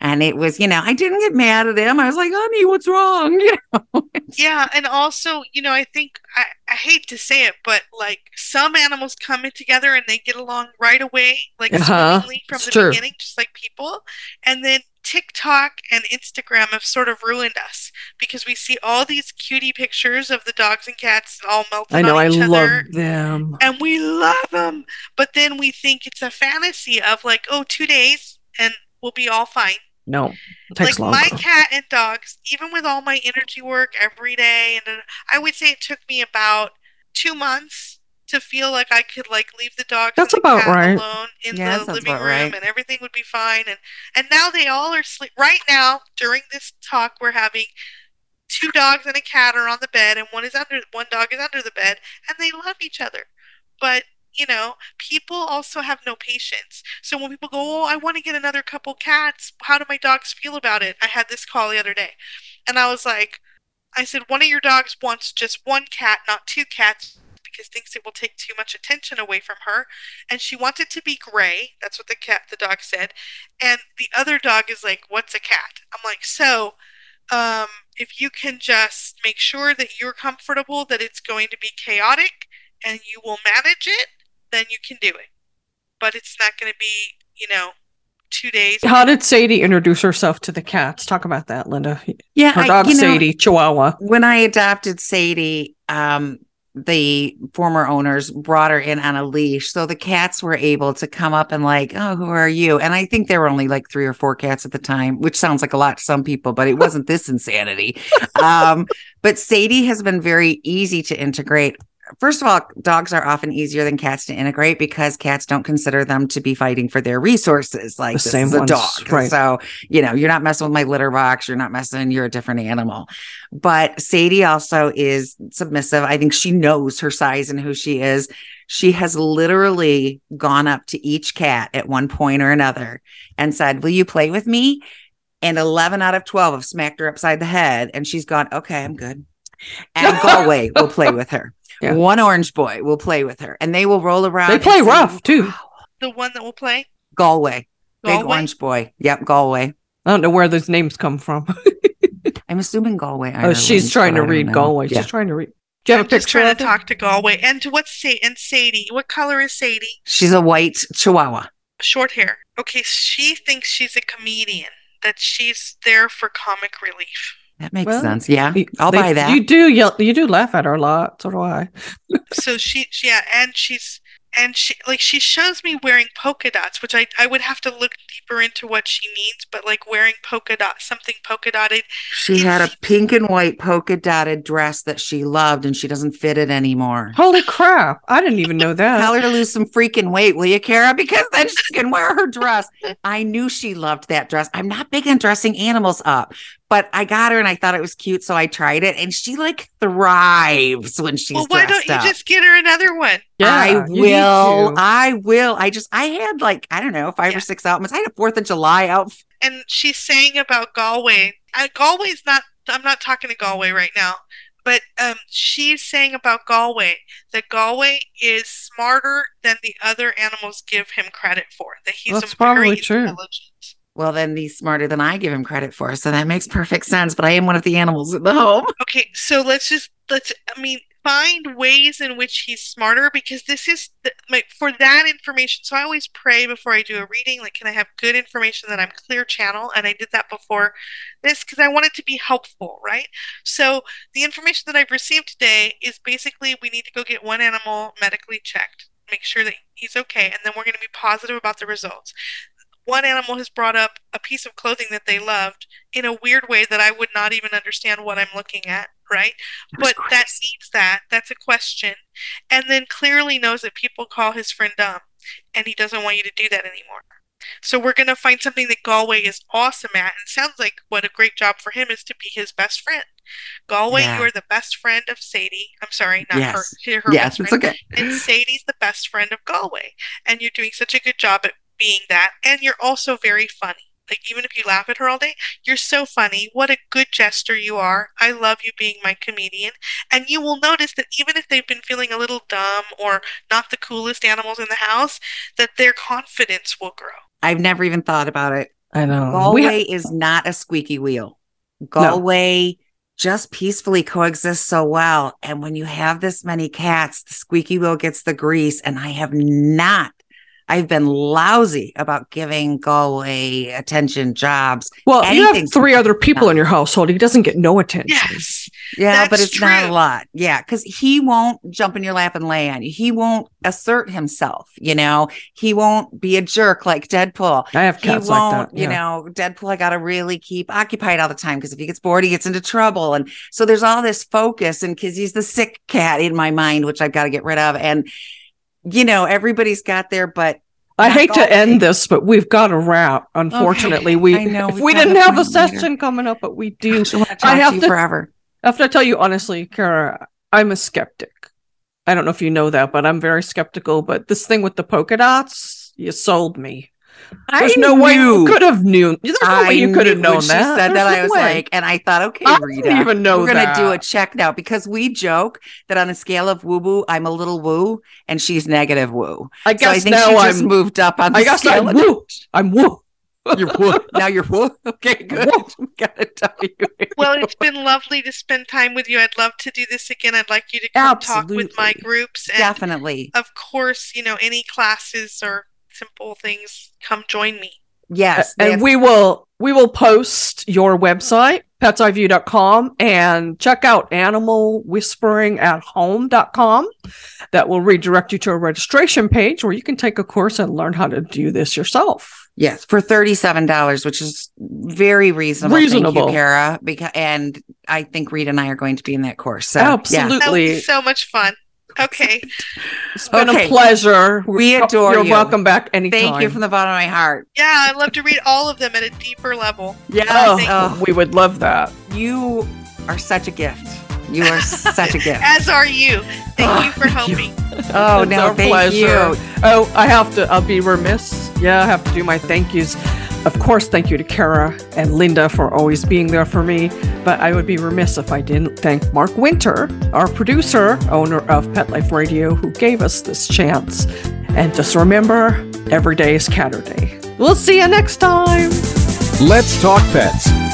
And it was, you know, I didn't get mad at him. I was like, honey, what's wrong? You know,
Yeah, and also, you know, I think I, I hate to say it, but like some animals come in together and they get along right away, like
Uh-huh,
from
it's
the
true.
beginning, just like people. And then TikTok and Instagram have sort of ruined us because we see all these cutie pictures of the dogs and cats all melting
I know. I
each
love
other.
them.
And we love them. But then we think it's a fantasy of like, oh, two days and we'll be all fine
No, it takes
like
longer.
my cat and dogs, even with all my energy work every day, and I would say it took me about two months to feel like I could like leave the dogs
That's
and the
about
cat
right.
alone in
Yeah,
the living room,
right.
and everything would be fine. And and now they all are sleep. Right now, during this talk, we're having two dogs and a cat are on the bed, and one is under one dog is under the bed, and they love each other. But you know, people also have no patience. So when people go, "Oh, I want to get another couple cats. How do my dogs feel about it?" I had this call the other day, and I was like, I said, "One of your dogs wants just one cat, not two cats." Because thinks it will take too much attention away from her, and she wants it to be gray. That's what the cat, the dog said, and the other dog is like, "What's a cat?" I'm like, "So, um, if you can just make sure that you're comfortable that it's going to be chaotic and you will manage it, then you can do it. But it's not going to be, you know, two days.
How did Sadie introduce herself to the cats? Talk about that, Linda.
yeah,
Her
I-
dog
you know,
Sadie, Chihuahua.
when I adopted Sadie, um, the former owners brought her in on a leash. So the cats were able to come up and like, oh, who are you? And I think there were only like three or four cats at the time, which sounds like a lot to some people, but it wasn't this insanity. Um, but Sadie has been very easy to integrate. First of all, dogs are often easier than cats to integrate because cats don't consider them to be fighting for their resources. Like
The
this
same
is a dog.
right.
So, you know, you're not messing with my litter box. You're not messing, you're a different animal. But Sadie also is submissive. I think she knows her size and who she is. She has literally gone up to each cat at one point or another and said, Will you play with me? And 11 out of 12 have smacked her upside the head. And she's gone, Okay, I'm good. And Galway will play with her.
Yeah.
One orange boy will play with her and they will roll around.
They
and
play
say,
rough too.
"Wow."
The one that will play.
Galway. Big orange boy. Yep, Galway.
I don't know where those names come from.
I'm assuming Galway.
oh, she's trying to read
know.
Galway.
Yeah.
She's trying to read. Do you have
I'm
a
just trying to talk to Galway. And to what's Sa- and Sadie? What color is Sadie?
She's a white chihuahua.
Short hair. Okay, she thinks she's a comedian. That she's there for comic relief.
That makes
Well,
sense. Yeah,
You-
I'll
they-
buy that.
You do yell, you do laugh at her a lot. So do I.
so she yeah and she's and she like she shows me wearing polka dots which I, I would have to look deeper into what she means but like wearing polka dots something polka dotted
She had a pink and white polka dotted dress that she loved, and she doesn't fit it anymore.
Holy crap! I didn't even know that.
Tell her to lose some freaking weight, will you, Kara? Because then she can wear her dress. I knew she loved that dress. I'm not big on dressing animals up, but I got her and I thought it was cute, so I tried it, and she like thrives when she's
well why don't you
up.
just get her another one
Yeah, I
will. I will. I just I had like I don't know five
Yeah.
or six outfits. I had a Fourth of July outfit.
and she's saying about Galway. Uh, Galway's not. I'm not talking to Galway right now, but um, she's saying about Galway that Galway is smarter than the other animals give him credit for. That he's
That's
a very
probably true.
intelligent.
Well, then he's smarter than I give him credit for, so that makes perfect sense. But I am one of the animals in the home.
Okay, so let's just let's. I mean, find ways in which he's smarter because this is the, like for that information. So I always pray before I do a reading, like, can I have good information that I'm clear channel? And I did that before this because I want it to be helpful, right? So the information that I've received today is basically we need to go get one animal medically checked, make sure that he's okay, and then we're going to be positive about the results one animal has brought up a piece of clothing that they loved in a weird way that I would not even understand what I'm looking at, right? But crazy. that needs that. That's a question. And then clearly knows that people call his friend dumb and he doesn't want you to do that anymore. So we're going to find something that Galway is awesome at. And sounds like what a great job for him is to be his best friend. Galway, yeah. you are the best friend of Sadie. I'm sorry, not yes. her. her
yes, it's okay.
And Sadie's the best friend of Galway. And you're doing such a good job at being that. And you're also very funny. Like, even if you laugh at her all day, you're so funny. What a good jester you are. I love you being my comedian. And you will notice that even if they've been feeling a little dumb or not the coolest animals in the house, that their confidence will grow.
I've never even thought about it.
I know.
Galway ha- is not a squeaky wheel. Galway no. just peacefully coexists so well. And when you have this many cats, the squeaky wheel gets the grease. And I have not I've been lousy about giving Galway attention, jobs.
Well, you have three other people in your household. He doesn't get no attention.
Yes.
Yeah, but it's true. not a lot. Yeah, because he won't jump in your lap and lay on you. He won't assert himself. You know, he won't be a jerk like Deadpool.
I have cats he won't, like that.
Yeah. You know, Deadpool, I got to really keep occupied all the time because if he gets bored, he gets into trouble. And so there's all this focus, and because he's the sick cat in my mind, which I've got to get rid of. And you know, everybody's got there, but
I hate to end this, but we've got a wrap. Unfortunately, okay. we know, we didn't have a session later. coming up, but we do.
I, I have to forever.
I have to tell you honestly, Kara, I'm a skeptic. I don't know if you know that, but I'm very skeptical. But this thing with the polka dots, you sold me. There's I no knew. way you could have known. There's no I way you could have known when that.
She said
There's
that.
No
I was
way.
like, and I thought, okay,
I
Rita,
didn't even know
we're
that.
gonna do a check now because we joke that on a scale of woo woo, I'm a little woo, and she's negative woo.
I guess
so I think
now
she
I'm,
just moved up on. The
I guess
scale
I'm woo. I'm woo.
You're woo. now you're woo. Okay, good. Gotta tell you.
Well, it's been lovely to spend time with you. I'd love to do this again. I'd like you to come Absolutely. talk with my groups. And
Definitely.
Of course, you know any classes or simple things. Come join me.
Yes.
And have- we will we will post your website, petseyeview.com, and check out animalwhisperingathome.com. That will redirect you to a registration page where you can take a course and learn how to do this yourself.
Yes, for thirty-seven dollars, which is very reasonable.
Reasonable,
Thank you, Kara. Because and I think Reed and I are going to be in that course. So,
Absolutely,
yeah. so much fun. Okay.
It's been okay. a pleasure.
We adore
You're
you.
welcome back anytime.
Thank you from the bottom of my heart.
Yeah, I'd love to read all of them at a deeper level.
Yeah,
oh, oh, we would love that.
You are such a gift. You are such a gift.
As are you. Thank you for helping.
Oh no, thank pleasure. you.
Oh, I have to. I'll be remiss. Yeah, I have to do my thank yous. Of course, thank you to Kara and Linda for always being there for me, but I would be remiss if I didn't thank Mark Winter, our producer, owner of Pet Life Radio, who gave us this chance. And just remember, every day is Catterday. We'll see you next time.
Let's Talk Pets,